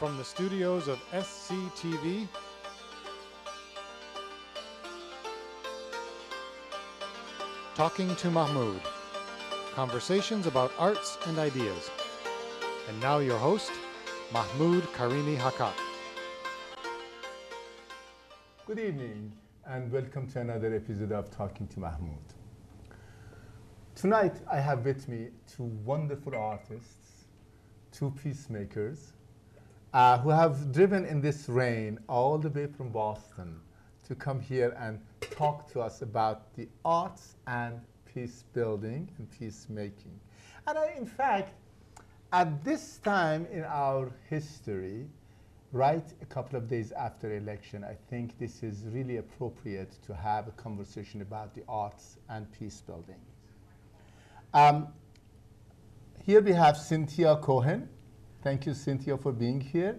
From the studios of SCTV, Talking to Mahmoud. Conversations about arts and ideas. And now your host, Mahmoud Karimi Hakak. Good evening and welcome to another episode of Talking to Mahmoud. Tonight I have with me two wonderful artists, two peacemakers, uh, who have driven in this rain all the way from Boston to come here and talk to us about the arts and peace building and peacemaking. And I, in fact, at this time in our history, right a couple of days after election, I think this is really appropriate to have a conversation about the arts and peace building. Um, here we have Cynthia Cohen. Thank you, Cynthia, for being here.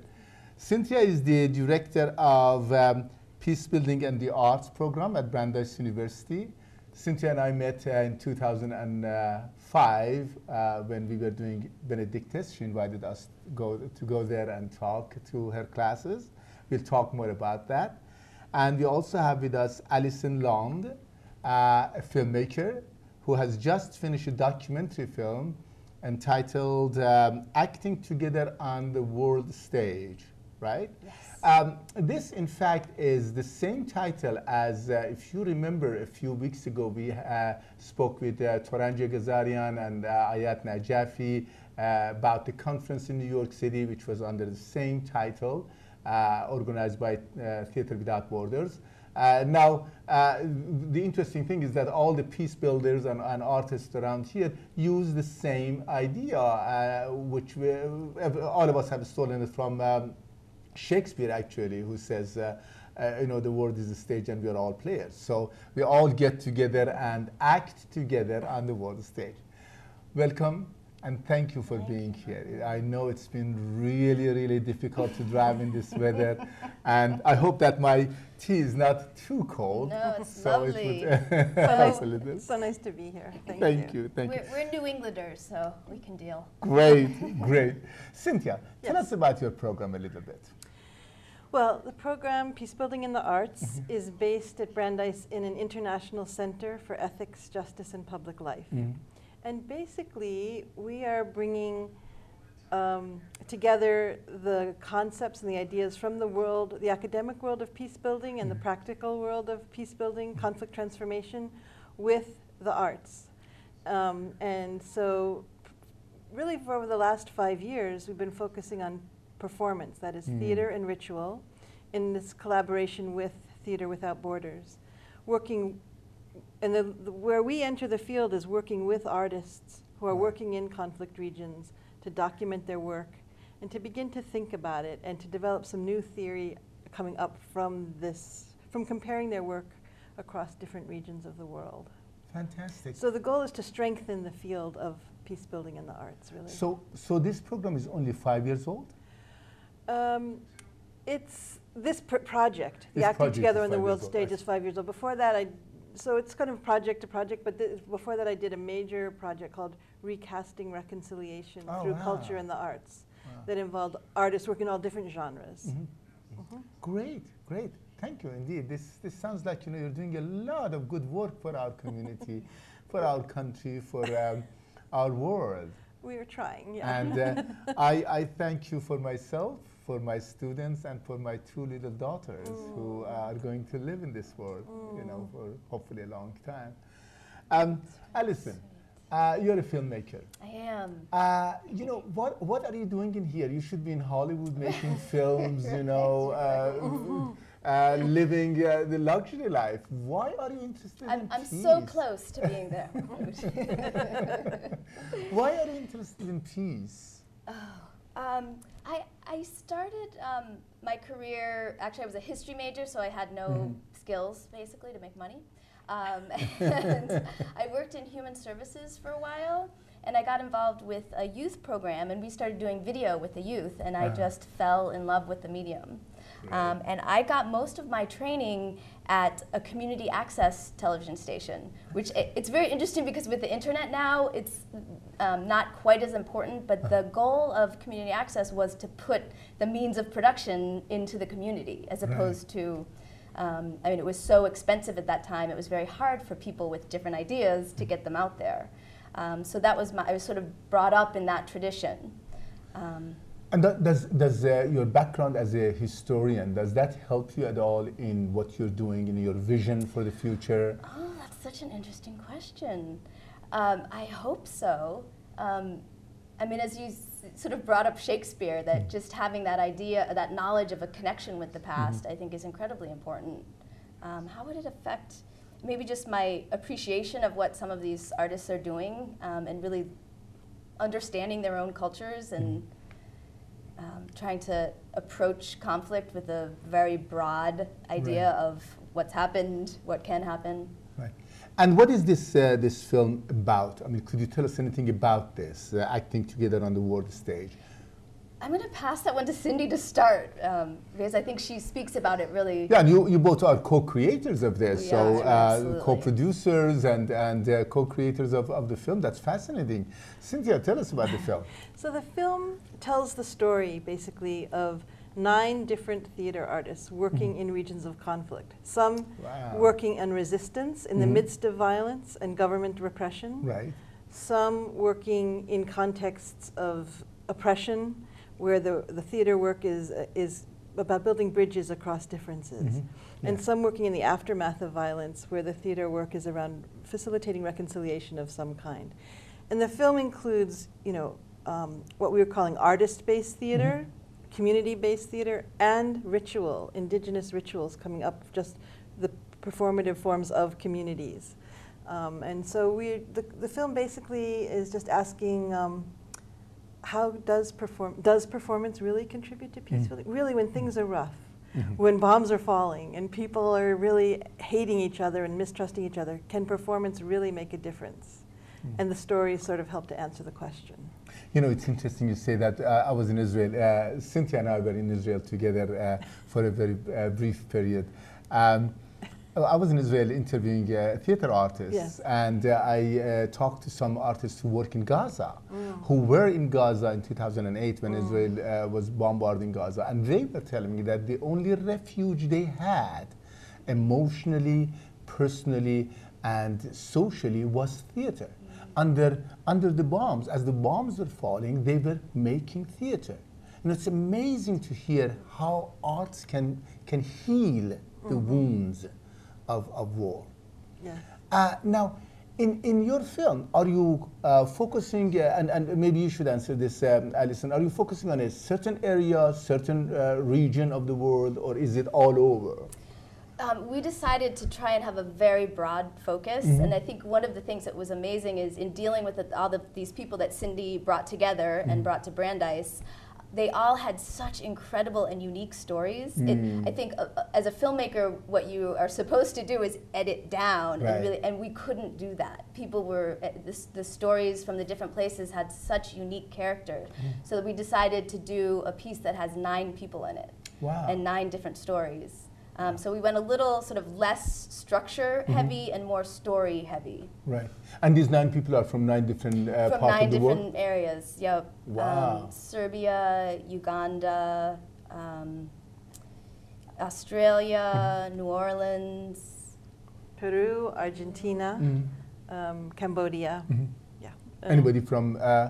Cynthia is the director of um, Peace Building and the Arts program at Brandeis University. Cynthia and I met uh, in 2005 uh, when we were doing Benedictus. She invited us to go, to go there and talk to her classes. We'll talk more about that. And we also have with us Alison Lund, uh, a filmmaker who has just finished a documentary film entitled um, Acting Together on the World Stage, right? Yes. Um, this, in fact, is the same title as, uh, if you remember, a few weeks ago we uh, spoke with uh, Torange Yeghiazarian and uh, Ayat Najafi uh, about the conference in New York City, which was under the same title, uh, organized by uh, Theater Without Borders. Uh, now, uh, the interesting thing is that all the peace builders and, and artists around here use the same idea, uh, which we, all of us have stolen it from um, Shakespeare, actually, who says, uh, you know, the world is a stage and we are all players. So we all get together and act together on the world stage. Welcome and thank you for Thank being you. here. I know it's been really, really difficult to drive in this weather, and I hope that my tea is not too cold. No, it's so lovely. It would help a little. So nice to be here. Thank, Thank you, thank you. We're, we're New Englanders, so we can deal. Great, great. Cynthia, tell us about your program a little bit. Well, the program Peace Building in the Arts Mm-hmm. is based at Brandeis in an international center for ethics, justice, and public life. And basically, we are bringing um, together the concepts and the ideas from the world, the academic world of peace building and the Mhm. practical world of peace building, conflict transformation, with the arts. Um, and so, really, for over the last five years, we've been focusing on performance that is, Mm. theater and ritual in this collaboration with Theater Without Borders. Working and the, the, where we enter the field is working with artists who are working in conflict regions to document their work and to begin to think about it and to develop some new theory coming up from this, from comparing their work across different regions of the world. Fantastic. So the goal is to strengthen the field of peace building in the arts, really. So, so this program is only five years old? Um, it's this pr- project, This the acting together on the world old, stage is five years old. Before that, I so it's kind of project to project. But th- before that, I did a major project called Recasting Reconciliation Oh, through wow. Culture and the Arts, Wow. that involved artists working all different genres. Mhm. Mhm. Great, great. Thank you indeed. This, this sounds like you know, you're doing a lot of good work for our community, for our country, for um, our world. We are trying, yeah. And uh, I, I thank you for myself, for my students, and for my two little daughters who are going to live in this world, you know, for hopefully a long time. Um, Alison, uh, you're a filmmaker. I am. Uh, you know, what, what are you doing in here? You should be in Hollywood making films, you know, uh, uh, living uh, the luxury life. Why are you interested I'm, in I'm peace? so close to being there. Why are you interested in peace? oh, um, I, I started um, my career, actually, I was a history major, so I had no Mhm. skills basically to make money. Um, and I worked in human services for a while, and I got involved with a youth program, and we started doing video with the youth, and I Uh-huh. just fell in love with the medium. Um, and I got most of my training at a community access television station, which it, it's very interesting because with the internet now, it's um, not quite as important. But the goal of community access was to put the means of production into the community, as Right. opposed to. Um, I mean, it was so expensive at that time. It was very hard for people with different ideas to get them out there. Um, so that was my. I was sort of brought up in that tradition. Um, And that, does, does uh, your background as a historian, does that help you at all in what you're doing, in your vision for the future? Oh, that's such an interesting question. Um, I hope so. Um, I mean, as you s- sort of brought up Shakespeare, that just having that idea, that knowledge of a connection with the past, I think is incredibly important. Um, how would it affect maybe just my appreciation of what some of these artists are doing um, and really understanding their own cultures and um, trying to approach conflict with a very broad idea of what's happened, what can happen. Right. And what is this, uh, this film about? I mean, could you tell us anything about this, uh, acting together on the world stage? I'm going to pass that one to Cindy to start um, because I think she speaks about it really. Yeah, and you, you both are co-creators of this, We so uh, co-producers and, and uh, co-creators of, of the film. That's fascinating. Cynthia, tell us about the film. So the film tells the story basically of nine different theater artists working in regions of conflict. Some Wow. working on resistance in the Mhm. midst of violence and government repression. Right. Some working in contexts of oppression, where the, the theater work is, uh, is about building bridges across differences. Mhm. And some working in the aftermath of violence, where the theater work is around facilitating reconciliation of some kind. And the film includes, you know, um, what we were calling artist-based theater, community-based theater, and ritual, indigenous rituals coming up, just the performative forms of communities. Um, and so we, the, the film basically is just asking, um, how does perform, does performance really contribute to peace Mm. Really, when things are rough, Mhm. when bombs are falling and people are really hating each other and mistrusting each other, can performance really make a difference? Mm. And the stories sort of help to answer the question. You know, it's interesting you say that. Uh, I was in Israel. Uh, Cynthia and I were in Israel together uh, for a very uh, brief period. Um, I was in Israel interviewing uh, theater artists, Yes. and uh, I uh, talked to some artists who work in Gaza, who were in Gaza in 2008 when Israel uh, was bombarding Gaza, and they were telling me that the only refuge they had, emotionally, personally, and socially, was theater. Under under the bombs, as the bombs were falling, they were making theater. And it's amazing to hear how arts can can heal the wounds of, of war. Yeah. Uh, now, in, in your film, are you uh, focusing, uh, and, and maybe you should answer this, um, Alison, are you focusing on a certain area, certain uh, region of the world, or is it all over? Um, we decided to try and have a very broad focus, Mm-hmm. and I think one of the things that was amazing is in dealing with the, all the, these people that Cindy brought together Mm-hmm. and brought to Brandeis. They all had such incredible and unique stories. It, Mm. I think, uh, uh, as a filmmaker, what you are supposed to do is edit down, Right. and really, and we couldn't do that. People were uh, this, the stories from the different places had such unique characters, Mm-hmm. so we decided to do a piece that has nine people in it Wow. and nine different stories. Um, so we went a little sort of less structure Mm-hmm. heavy and more story heavy Right. And these nine people are from nine different uh, from parts nine of the different world? areas. Yep. Wow. Um, Serbia, Uganda, um, Australia, Mm-hmm. New Orleans. Peru, Argentina, Mhm. um, Cambodia. Mhm. Yeah. Um, Anybody from uh,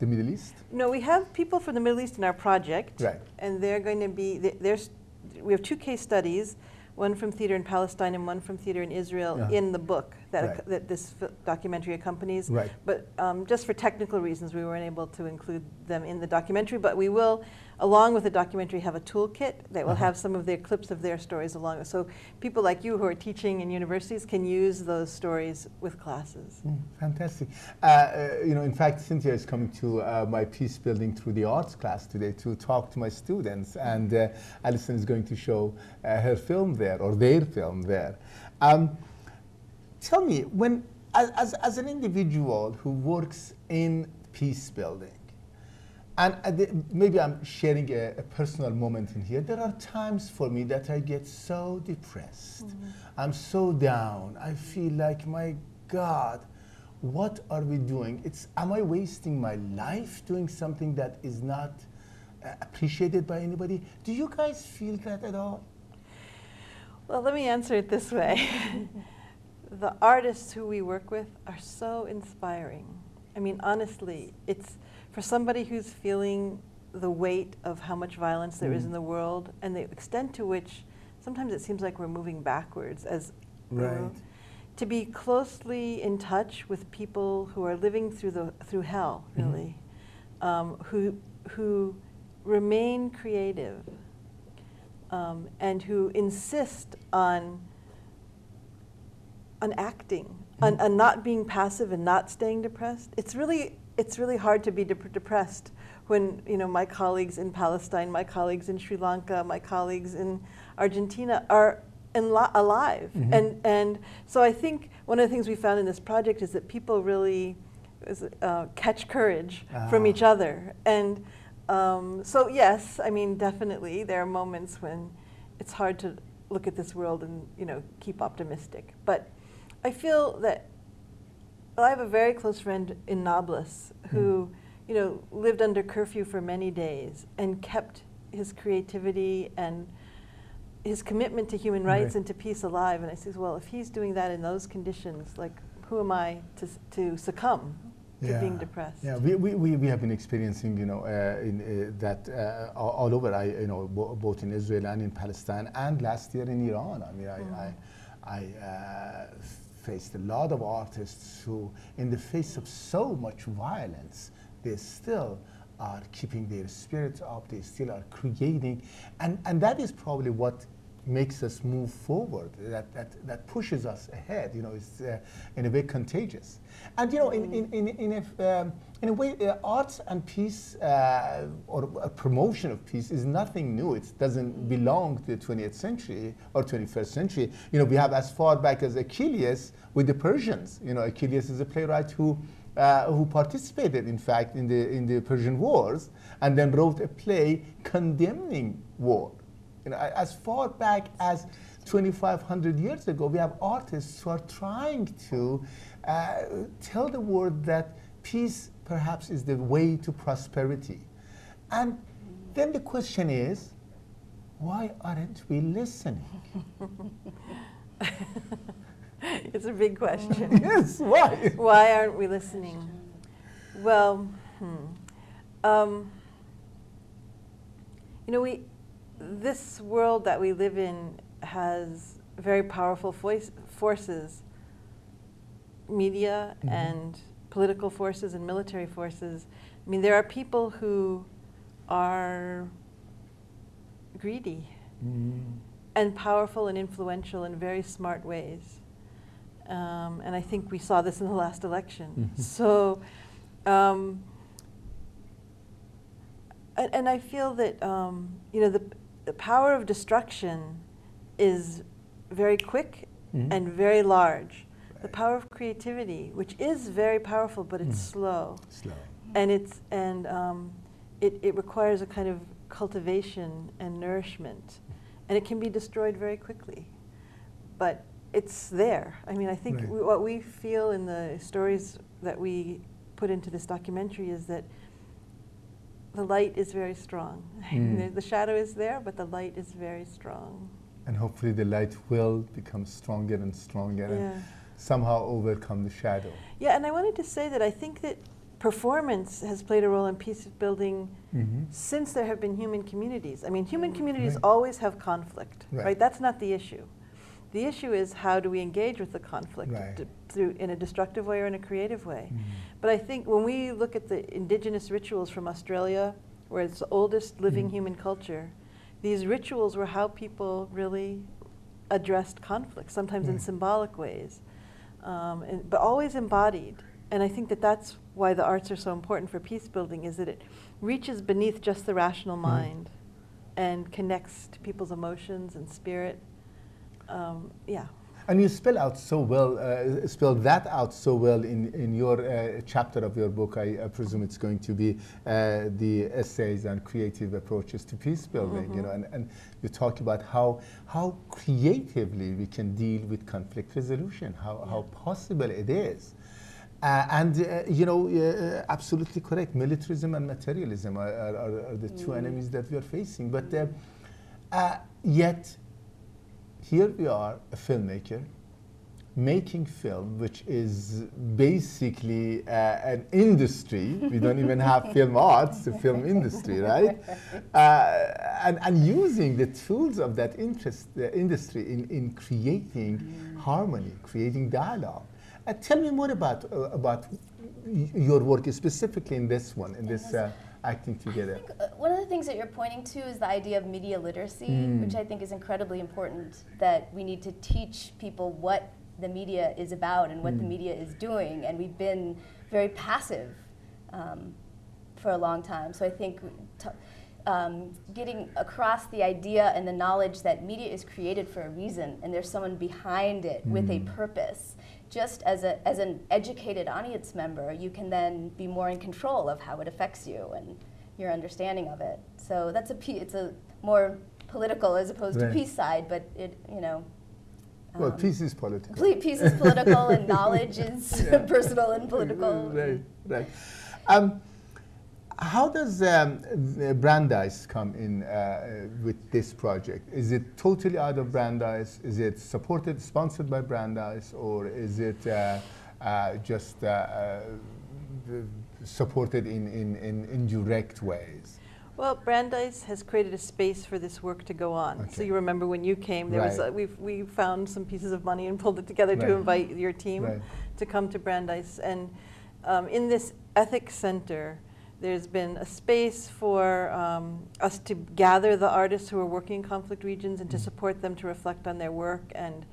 the Middle East? No, we have people from the Middle East in our project. Right. And they're going to be, th- there's, we have two case studies, one from theater in Palestine and one from theater in Israel Uh-huh. in the book that, Right. that this documentary accompanies. Right. But um, just for technical reasons, we weren't able to include them in the documentary. But we will, along with the documentary, have a toolkit that will Uh-huh. have some of their clips of their stories along. So people like you who are teaching in universities can use those stories with classes. Mm, fantastic. Uh, uh, you know, in fact, Cynthia is coming to uh, my peace building through the arts class today to talk to my students, and uh, Alison is going to show uh, her film there or their film there. Um, tell me, when as, as, as an individual who works in peace building, And uh, maybe I'm sharing a, a, personal moment in here. There are times for me that I get so depressed. Mm -hmm. I'm so down. I feel like, my God, what are we doing? It's, am I wasting my life doing something that is not uh, appreciated by anybody? Do you guys feel that at all? Well, let me answer it this way. the artists who we work with are so inspiring. I mean, honestly, it's for somebody who's feeling the weight of how much violence there mm. is in the world and the extent to which sometimes it seems like we're moving backwards as right. to be closely in touch with people who are living through the through hell mm-hmm. really mm. um, who who remain creative um, and who insist on on acting, mm-hmm. on, on, not being passive and not staying depressed. It's really it's really hard to be de- depressed when you know my colleagues in Palestine, my colleagues in Sri Lanka, my colleagues in Argentina are alive, mm-hmm. and and so I think one of the things we found in this project is that people really uh, catch courage from ah. each other, and um, so yes, I mean definitely there are moments when it's hard to look at this world and you know keep optimistic. But I feel that well, I have a very close friend in Nablus who mm. you know lived under curfew for many days and kept his creativity and his commitment to human rights right. and to peace alive. And I says, well, if he's doing that in those conditions, like who am I to, to succumb to yeah. being depressed. Yeah, we, we, we have been experiencing, you know, uh, in, uh, that uh, all over, I, you know, both in Israel and in Palestine, and last year in Iran. I mean, I, mm. I, I uh, faced a lot of artists who, in the face of so much violence, they still are keeping their spirits up, they still are creating, and, and that is probably what makes us move forward, that, that, that pushes us ahead, you know, it's uh, in a way contagious. And you know, in, in, in, in, a, um, in a way, uh, arts and peace uh, or a promotion of peace is nothing new. It doesn't belong to the 20th century or 21st century. You know, we have as far back as Aeschylus with the Persians. You know, Aeschylus is a playwright who uh, who participated, in fact, in the, in the Persian Wars, and then wrote a play condemning war. You know, as far back as 2,500 years ago, we have artists who are trying to uh, tell the world that peace perhaps is the way to prosperity. And then the question is, why aren't we listening? it's a big question. yes, why? Why aren't we listening? Well, hmm. um, you know, we, this world that we live in has very powerful voice, forces, media mm-hmm. and political forces and military forces. I mean, there are people who are greedy mm. and powerful and influential in very smart ways. Um, and I think we saw this in the last election. Mm-hmm. So, um, and, and, I feel that um, you know the, the power of destruction is very quick mm-hmm. and very large. The power of creativity, which is very powerful, but it's mm. slow. Slow. And it's and um, it, it requires a kind of cultivation and nourishment, and it can be destroyed very quickly. But it's there. I mean, I think right. we, what we feel in the stories that we put into this documentary is that the light is very strong. Mm. the shadow is there, but the light is very strong. And hopefully, the light will become stronger and stronger yeah. and somehow overcome the shadow. Yeah, and I wanted to say that I think that performance has played a role in peace building mm-hmm. since there have been human communities. I mean, human communities right. always have conflict, right. right? That's not the issue. The issue is how do we engage with the conflict right. through in a destructive way or in a creative way. Mm-hmm. But I think when we look at the indigenous rituals from Australia, where it's the oldest living mm-hmm. human culture, these rituals were how people really addressed conflict, sometimes in symbolic ways, um, and, but always embodied. And I think that that's why the arts are so important for peace building, is that it reaches beneath just the rational mind and connects to people's emotions and spirit um, yeah. And you spell out so well, uh, spell that out so well in, in your uh, chapter of your book. I, I, presume it's going to be uh, the essays and creative approaches to peace building. Mm -hmm. You know, and, and you talk about how how creatively we can deal with conflict resolution, how, yeah. how possible it is. Uh, and uh, you know, uh, absolutely correct. Militarism and materialism are, are, are the two mm. enemies that we are facing. But uh, uh, yet, here we are, a filmmaker, making film, which is basically uh, an industry. we don't even have film arts, the film industry, right? Uh, and, and using the tools of that interest, industry in, in creating mm. harmony, creating dialogue. Uh, tell me more about, uh, about your work, specifically in this one, in this uh, acting together. Think, uh, one of the things that you're pointing to is the idea of media literacy, mm. which I think is incredibly important. That we need to teach people what the media is about and what mm. the media is doing, and we've been very passive um, for a long time. So I think. Um, getting across the idea and the knowledge that media is created for a reason and there's someone behind it mm. with a mm. purpose just as, a, as an educated audience member, you can then be more in control of how it affects you and your understanding of it. So that's a it's a more political as opposed right. to peace side, but it you know. Um, well, peace is political. Peace is political, and knowledge is yeah. personal and political. Right, right. Um, how does um, Brandeis come in uh, with this project? Is it totally out of Brandeis? Is it supported, sponsored by Brandeis, or is it uh, uh, just uh, uh, supported in, in, in indirect ways? Well, Brandeis has created a space for this work to go on. Okay. So you remember when you came, there right. was a, we we found some pieces of money and pulled it together right. to invite your team right. to come to Brandeis. And um, in this ethics center, there's been a space for um, us to gather the artists who are working in conflict regions and to mm. support them to reflect on their work. And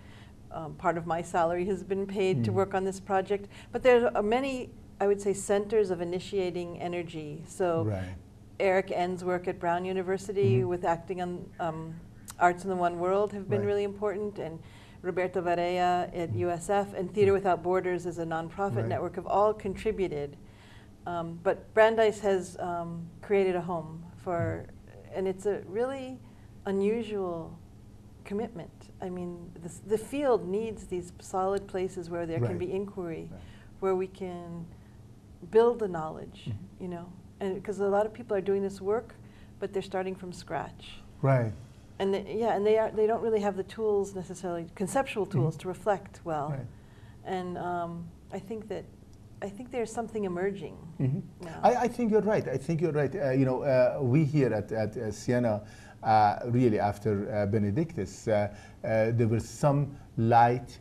um, part of my salary has been paid mm. to work on this project. But there are many, I would say, centers of initiating energy. So right. Erik Ehn's work at Brown University mm with acting on um, Arts in the One World have been right. really important. And Roberto Varea at USF and Theater mm. Without Borders as a nonprofit right. network have all contributed um, but Brandeis has um, created a home for, and it's a really unusual commitment. I mean, the field needs these solid places where there right. can be inquiry, right. where we can build the knowledge, mm-hmm. you know, and because a lot of people are doing this work, but they're starting from scratch. Right. And they, yeah, and they are they don't really have the tools necessarily, conceptual tools mm-hmm. to reflect well. Right. And um, I think that I think there's something emerging. Mm-hmm. I, I, think you're right. I think you're right. Uh, you know, uh, we here at, at uh, Siena, uh, really after uh, Benedictus, uh, there was some light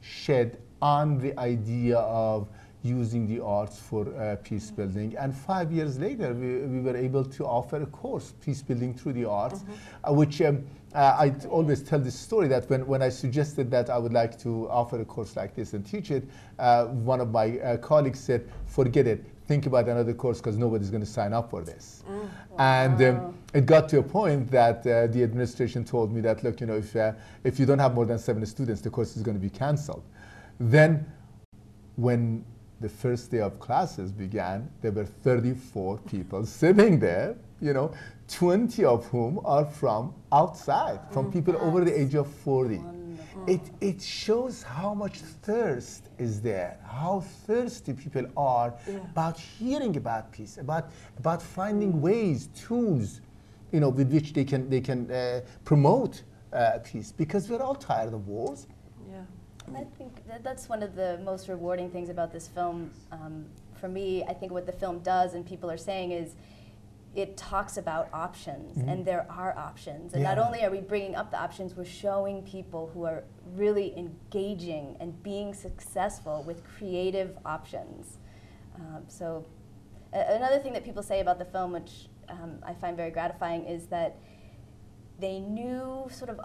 shed on the idea of using the arts for uh, peace building. And five years later, we, we were able to offer a course, Peace Building Through the Arts, mm -hmm. uh, which um, uh, I always tell this story that when, when I suggested that I would like to offer a course like this and teach it, uh, one of my uh, colleagues said, forget it, think about another course because nobody's going to sign up for this. Mm, wow. And um, it got to a point that uh, the administration told me that, look, you know, if, if you don't have more than seven students, the course is going to be canceled. Then when the first day of classes began, there were 34 people sitting there, you know, 20 of whom are from outside, from mm, people over the age of 40. It, it shows how much thirst is there, how thirsty people are yeah. about hearing about peace, about, about finding ways, tools, you know, with which they can, they can uh, promote uh, peace, because we're all tired of wars. I think that that's one of the most rewarding things about this film. Um, for me, I think what the film does, and people are saying, is it talks about options, mm-hmm. and there are options. And yeah. not only are we bringing up the options, we're showing people who are really engaging and being successful with creative options. Um, so, another thing that people say about the film, which um, I find very gratifying, is that they knew sort of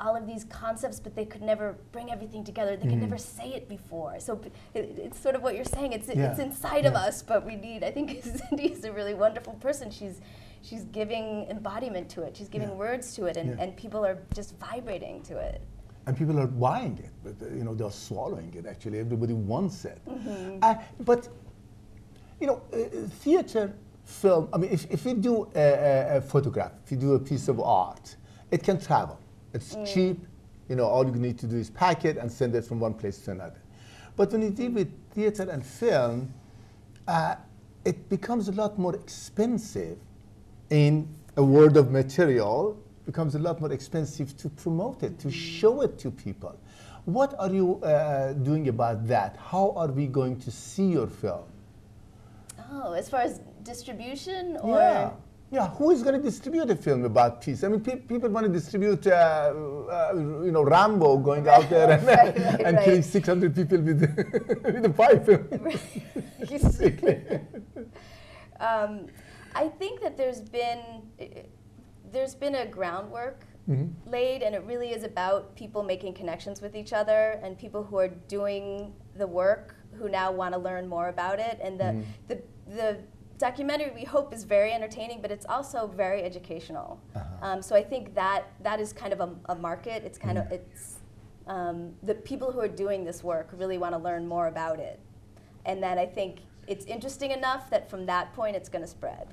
all of these concepts, but they could never bring everything together. They mm. could never say it before. So it, it's sort of what you're saying. It's, yeah. it's inside yeah. of us, but we need. I think Cindy is a really wonderful person. She's she's giving embodiment to it. She's giving yeah. words to it, and, and people are just vibrating to it. and people are buying it. But uh, you know, they're swallowing it. Actually, everybody wants it. Uh, but you know, uh, theater, film. I mean, if, if you do a, a, a photograph, if you do a piece of art, it can travel. It's cheap. You know, all you need to do is pack it and send it from one place to another. But when you deal with theater and film, uh, it becomes a lot more expensive in a world of material becomes a lot more expensive to promote it to show it to people what are you uh, doing about that how are we going to see your film Oh, as far as distribution or yeah yeah who is going to distribute a film about peace i mean pe- people want to distribute uh, uh, you know rambo going out there and, Right, right, and right. killing 600 people with, with a pipe um, I think that there's been there's been a groundwork Mm-hmm. laid, and it really is about people making connections with each other and people who are doing the work who now want to learn more about it. And the Mm-hmm. the the documentary we hope is very entertaining, but it's also very educational. Uh-huh. Um, so I think that that is kind of a, a market. It's kind Mm-hmm. of it's um, the people who are doing this work really want to learn more about it, and then I think it's interesting enough that from that point it's going to spread.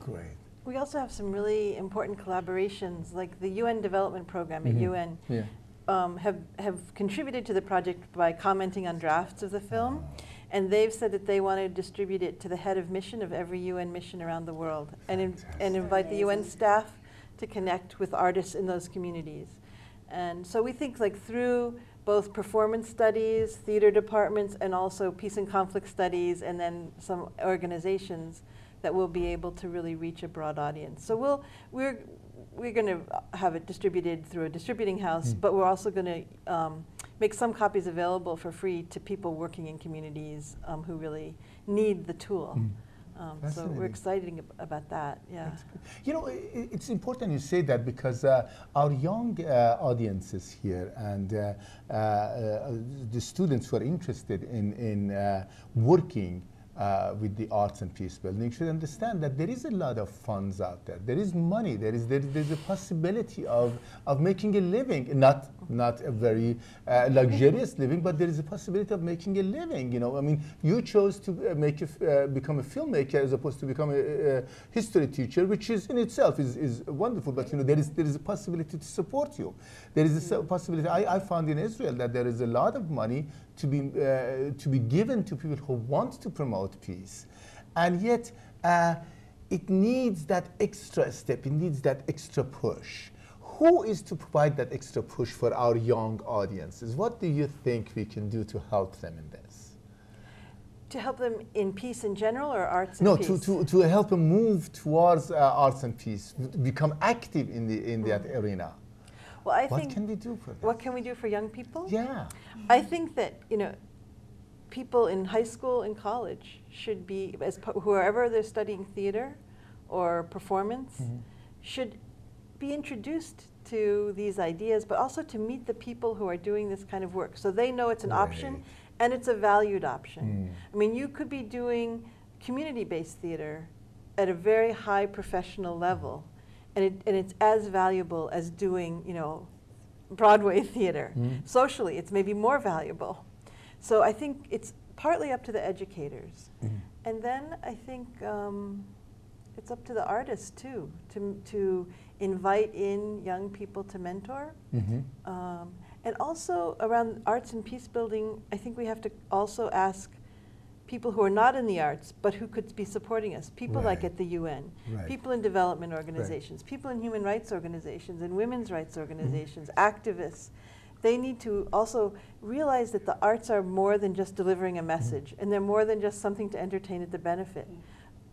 great We also have some really important collaborations, like the UN Development Program at UN yeah um, have, have contributed to the project by commenting on drafts of the film. And they've said that they want to distribute it to the head of mission of every UN mission around the world and, in, and invite the UN staff to connect with artists in those communities. And so we think like through both performance studies, theater departments, and also peace and conflict studies, and then some organizations that we'll be able to really reach a broad audience. So we'll, we're, we're going to have it distributed through a distributing house, Mm. but we're also going to um, make some copies available for free to people working in communities um, who really need the tool. Mm. Um, so we're excited ab- about that. Yeah. You know, i- i- it's important you say that because uh, our young uh, audiences here and uh, uh, uh, the students who are interested in, in uh, working uh, with the arts and peace building should understand that there is a lot of funds out there. There is money. There is there, there's a possibility of, of making a living, not not a very uh, luxurious living, but there is a possibility of making a living. You know, I mean, you chose to uh, make a uh, become a filmmaker as opposed to become a, a history teacher, which is in itself is, is wonderful. But you know, there is there is a possibility to support you. There is a possibility. I, I found in Israel that there is a lot of money to be uh, to be given to people who want to promote peace, and yet. Uh, it needs that extra step, it needs that extra push. Who is to provide that extra push for our young audiences? What do you think we can do to help them in this? To help them in peace in general or arts and No, peace? to, to, to help them move towards uh, arts and peace, become active in, the, in that arena. well, I what think can we do for that? what can we do for young people? Yeah. I think that you know, people in high school and college should be, as po- whoever they're studying theater or performance, Mm-hmm. should be introduced to these ideas, but also to meet the people who are doing this kind of work, so they know it's an option and it's a valued option. Mm. I mean, you could be doing community-based theater at a very high professional level, and, it, and it's as valuable as doing, you know, Broadway theater. Mm. Socially, it's maybe more valuable. So I think it's partly up to the educators, Mhm. and then I think um, it's up to the artists too to to invite in young people to mentor. Mhm. Um, and also around arts and peace building, I think we have to also ask people who are not in the arts but who could be supporting us. People like at the UN, Right. people in development organizations, people in human rights organizations and women's rights Mm-hmm. organizations, activists. They need to also realize that the arts are more than just delivering a message, and they're more than just something to entertain at the benefit.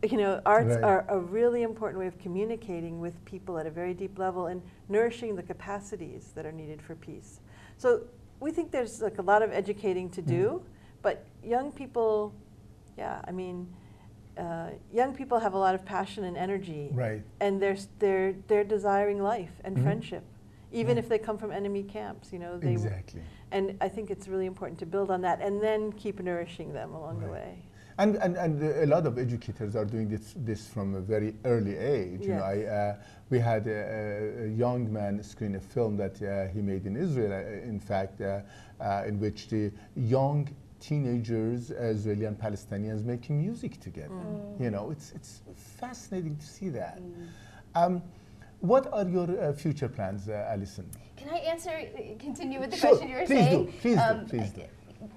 You know, arts Right. are a really important way of communicating with people at a very deep level and nourishing the capacities that are needed for peace. So we think there's like a lot of educating to do, Mm-hmm. but young people, yeah, I mean, uh, young people have a lot of passion and energy, Right. and they're they're they're desiring life and Mhm. friendship, even if they come from enemy camps. You know, they Exactly. and I think it's really important to build on that and then keep nourishing them along the way. And, and, and a lot of educators are doing this, this from a very early age. You know, I, uh, we had a, a young man screen a film that uh, he made in Israel, uh, in fact, uh, uh, in which the young teenagers, Israeli and Palestinians, making music together. Mm. You know, it's, it's fascinating to see that. Um, what are your uh, future plans, uh, Alison? Can I answer, continue with the Sure, question you were please do, saying? please do, Um, please do.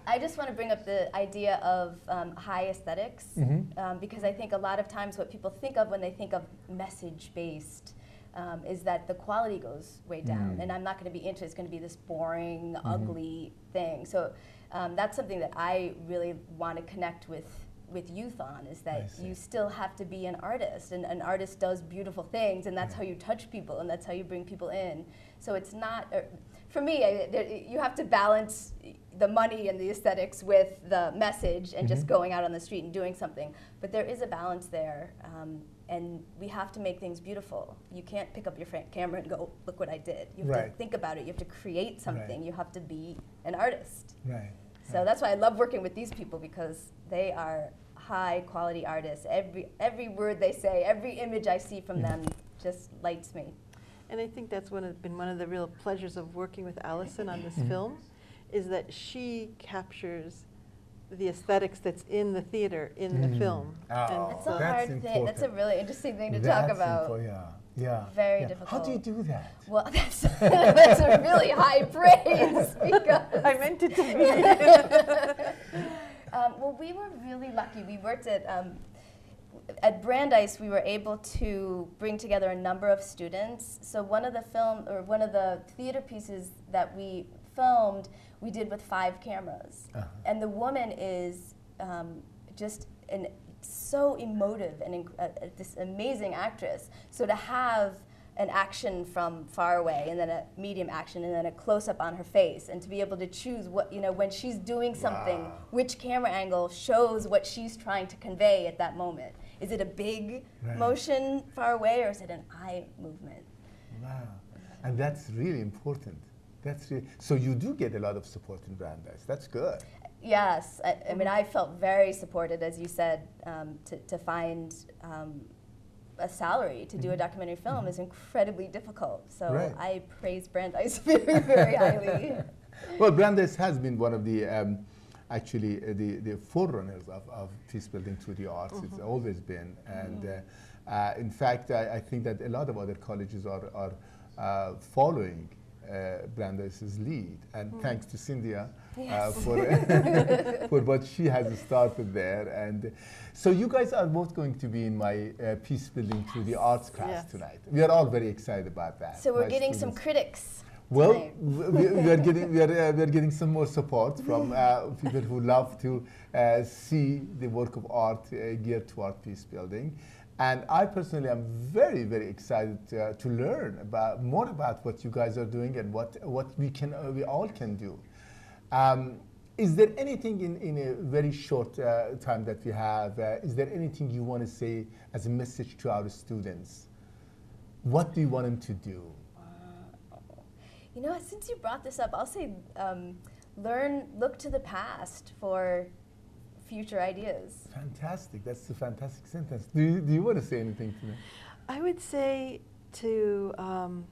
I just want to bring up the idea of um, high esthetics Mhm. um, because I think a lot of times what people think of when they think of message based um, is that the quality goes way down. Mm. And I'm not going to be into it's going to be this boring, ugly thing. So um, that's something that I really want to connect with. With youth on is that you still have to be an artist, and an artist does beautiful things, and that's how you touch people, and that's how you bring people in. So it's not, er, for me, I, there, you have to balance the money and the aesthetics with the message and just Mhm. going out on the street and doing something. But there is a balance there, um, and we have to make things beautiful. You can't pick up your camera and go, look what I did. You have Right. to think about it. You have to create something. Right. You have to be an artist. Right. So that's why I love working with these people because they are high quality artists. Every every word they say, every image I see from them just lights me. And I think that's one of, been one of the real pleasures of working with Allison on this Mhm. film, is that she captures the aesthetics that's in the theater in Mm. the film. Oh, That's a That's hard thing. That's a really interesting thing to That's talk about. impo- yeah, yeah. Very yeah. How do you do that? Well, that's, that's a really high praise because I meant it to be. um, well, we were really lucky. We worked at um, at Brandeis. We were able to bring together a number of students. So one of the film or one of the theater pieces that we filmed, we did with five cameras, Uh-huh. and the woman is um, just an so emotive and uh, uh, this amazing actress. So to have an action from far away and then a medium action and then a close up on her face and to be able to choose what you know when she's doing something Wow. which camera angle shows what she's trying to convey at that moment is it a big Right. motion far away or is it an eye movement Wow. And that's really important. That's really, so you do get a lot of support in Brandeis. That's good. Yes i, I mean i felt very supported as you said um, to, to find um, a salary to do a documentary film is incredibly difficult so Mm-hmm. Right. i praise brandeis very very highly Well, Brandeis has been one of the um, actually uh, the, the forerunners of, of peace building through the arts. It's always been, and uh, uh, in fact, I, I think that a lot of other colleges are are uh, following. Uh, Brandeis's lead, and thanks to Cynthia uh, for for what she has started there. And so, you guys are both going to be in my uh, peace building through the arts class Yes. tonight. We are all very excited about that. so we're My getting some critics Well, we, we are getting we are, uh, we are getting some more support from uh, people who love to uh, see the work of art uh, geared toward peace building, and I personally am very very excited uh, to learn about more about what you guys are doing and what what we can uh, we all can do. Um, is there anything in, in a very short uh, time that we have? Uh, is there anything you want to say as a message to our students? What do you want them to do? You know, since you brought this up, I'll say um, learn, look to the past for future ideas. Fantastic. That's a fantastic sentence. Do you, do you want to say anything to me? I would say to um,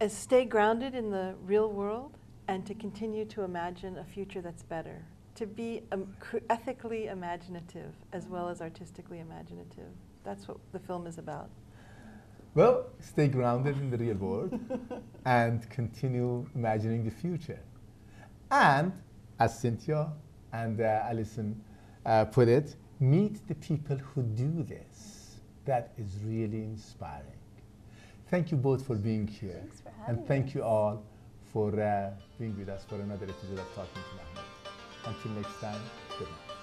uh, stay grounded in the real world and to continue to imagine a future that's better. To be um, cr- ethically imaginative as well as artistically imaginative. That's what the film is about. Well, stay grounded in the real world and continue imagining the future. And as Cynthia and uh, Alison uh, put it, meet the people who do this. That is really inspiring. Thank you both for being here. Thanks for having and thank you all for uh, being with us for another episode of Talking to Mahmoud. Until next time, good night.